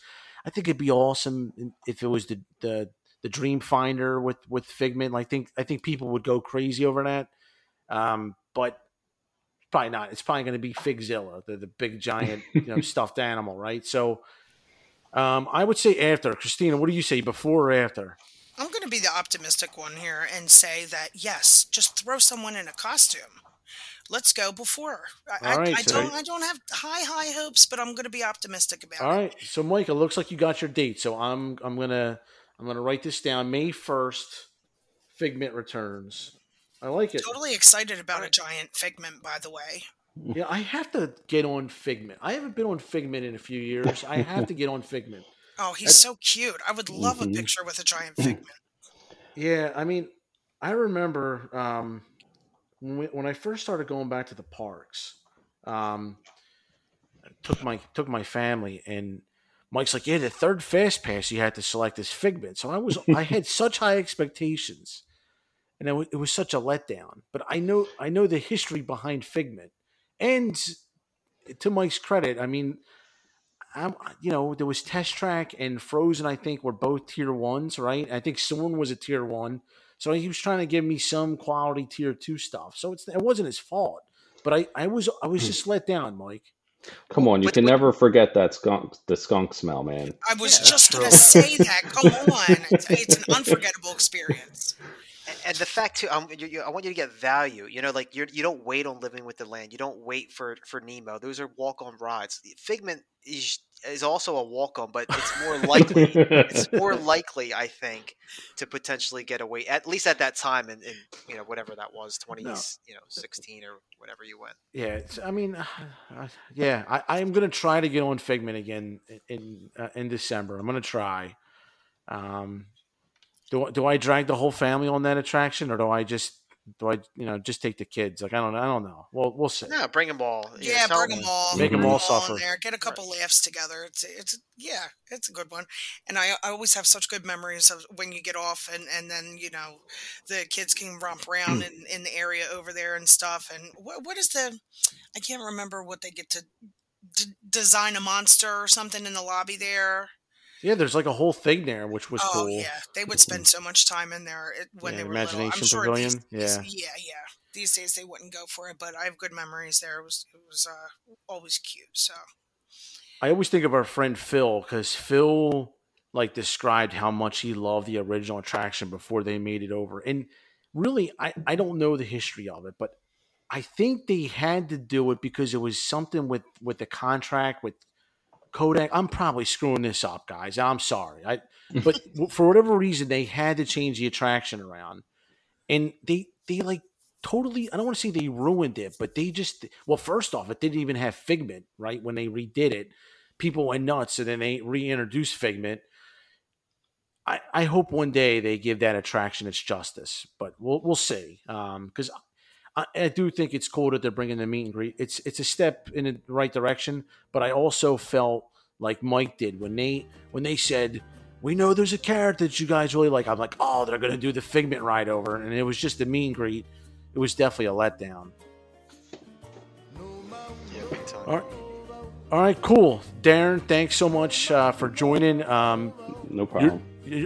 I think it'd be awesome if it was the the the Dream Finder with with Figment. I think I think people would go crazy over that. Um, but probably not. It's probably going to be Figzilla, the the big giant [LAUGHS] you know stuffed animal, right? So. Um, I would say after. Christina, what do you say, before or after? I'm going to be the optimistic one here and say that yes, just throw someone in a costume. Let's go before. I, All right, I, I so- don't. I don't have high high hopes, but I'm going to be optimistic about All it. All right. So, Mike, it looks like you got your date. So I'm I'm gonna I'm gonna write this down. May first, Figment returns. I like it. Totally excited about a giant figment, by the way. Yeah, I have to get on Figment. I haven't been on Figment in a few years. I have to get on Figment. Oh, he's so cute. I would love Mhm. a picture with a giant [LAUGHS] figment. Yeah, I mean, I remember um, when, we, when I first started going back to the parks. Um, I took my took my family, and Mike's like, "Yeah, the third fast pass, you had to select is Figment." So I was I had [LAUGHS] such high expectations, and it was, it was such a letdown. But I know I know the history behind Figment, and to Mike's credit, I mean. I'm, you know, there was Test Track and Frozen. I think were both tier ones, right? I think Soarin' was a tier one, so he was trying to give me some quality tier two stuff. So it's it wasn't his fault, but I, I was I was hmm. just let down, Mike. come on, you But- can but- never forget that skunk, the skunk smell, man. I was Yeah, just going to say that. Come [LAUGHS] on, it's, it's an unforgettable experience. And, and the fact too, um, you, you, I want you to get value. You know, like you're, you don't wait on Living with the Land. You don't wait for for Nemo. Those are walk on rides. Figment is is also a walk on, but it's more likely. it's [LAUGHS] more likely, I think, to potentially get away at least at that time, in, in you know whatever that was, twenty, No. you know, sixteen or whatever you went. Yeah, it's, I mean, uh, yeah, I, I'm gonna try to get on Figment again in in, uh, in December. I'm gonna try. Um, do do I drag the whole family on that attraction, or do I just do I you know just take the kids? Like I don't I don't know. Well, we'll see. No, bring them all. you know, Yeah, bring them all. Make 'em bring all 'em suffer. in there. Get a couple laughs together. It's it's yeah, it's a good one. And I I always have such good memories of when you get off and and then you know the kids can romp around mm. in, in the area over there and stuff. And what what is the I can't remember what they get to d- design a monster or something in the lobby there. Yeah, there's like a whole thing there, which was oh cool. yeah, they would spend so much time in there when Yeah, they were little. I'm Imagination sure Pavilion, These, these- yeah. yeah, yeah. These days they wouldn't go for it, but I have good memories there. It was it was uh, always cute. So I always think of our friend Phil because Phil like described how much he loved the original attraction before they made it over. And really, I, I don't know the history of it, but I think they had to do it because it was something with with the contract with Kodak. I'm probably screwing this up, guys. I'm sorry. I [LAUGHS] but for whatever reason they had to change the attraction around, and they they like totally. I don't want to say they ruined it, but they just well, first off, it didn't even have Figment right when they redid it. People went nuts, and then they reintroduced Figment. I, I hope one day they give that attraction its justice, but we'll we'll see. Um, because I, I do think it's cool that they're bringing the meet and greet. It's it's a step in the right direction, but I also felt like Mike did when they when they said we know there's a character that you guys really like. I'm like, oh, they're gonna do the Figment ride over, and it was just a meet and greet. It was definitely a letdown. Yeah. All right, all right, cool, Darren. Thanks so much uh, for joining. Um, No problem.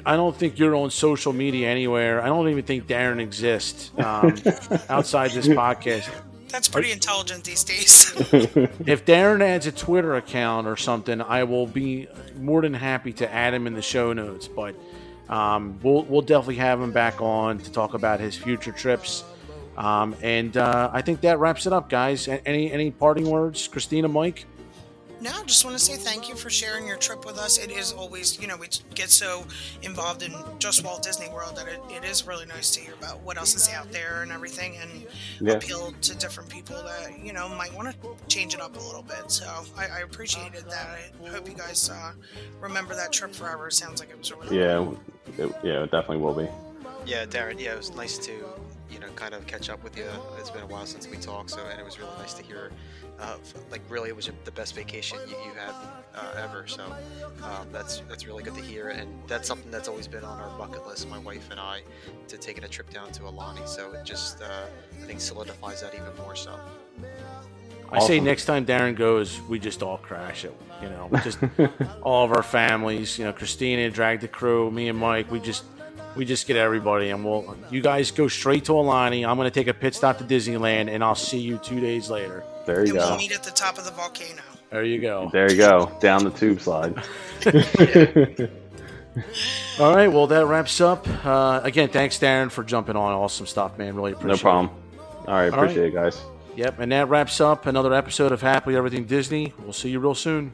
I don't think you're on social media anywhere. I don't even think Darren exists um, [LAUGHS] outside this podcast. that's pretty intelligent these days. [LAUGHS] [LAUGHS] If Darren adds a Twitter account or something, I will be more than happy to add him in the show notes. But um, we'll we'll definitely have him back on to talk about his future trips. Um, and uh, I think that wraps it up, guys. Any any parting words, Christina, Mike? No, just want to say thank you for sharing your trip with us. It is always, you know, we get so involved in just Walt Disney World that it, it is really nice to hear about what else is out there and everything and Yeah. appeal to different people that, you know, might want to change it up a little bit. So I, I appreciated that. I hope you guys uh, remember that trip forever. It sounds like it was really Yeah, it, yeah, it definitely will be. Yeah, Darren. Yeah, it was nice to you know kind of catch up with you. It's been a while since we talked, so and it was really nice to hear. Uh, like really, it was the best vacation you, you had uh, ever. So um, that's that's really good to hear, and that's something that's always been on our bucket list, my wife and I, to taking a trip down to Aulani. So it just uh, I think solidifies that even more so. I say next time Darren goes, we just all crash it. You know, just [LAUGHS] all of our families. You know, Christina drag the crew. Me and Mike. We just we just get everybody, and we'll. You guys go straight to Aulani. I'm going to take a pit stop to Disneyland, and I'll see you two days later. There you And we'll meet at the top of the volcano. There you go. There you go. Down the tube slide. [LAUGHS] All right. Well, that wraps up. Uh, again, thanks, Darren, for jumping on. Awesome stuff, man. Really appreciate it. no it. problem. All right, All right. appreciate it, guys. Yep. And that wraps up another episode of Happily Everything Disney. We'll see you real soon.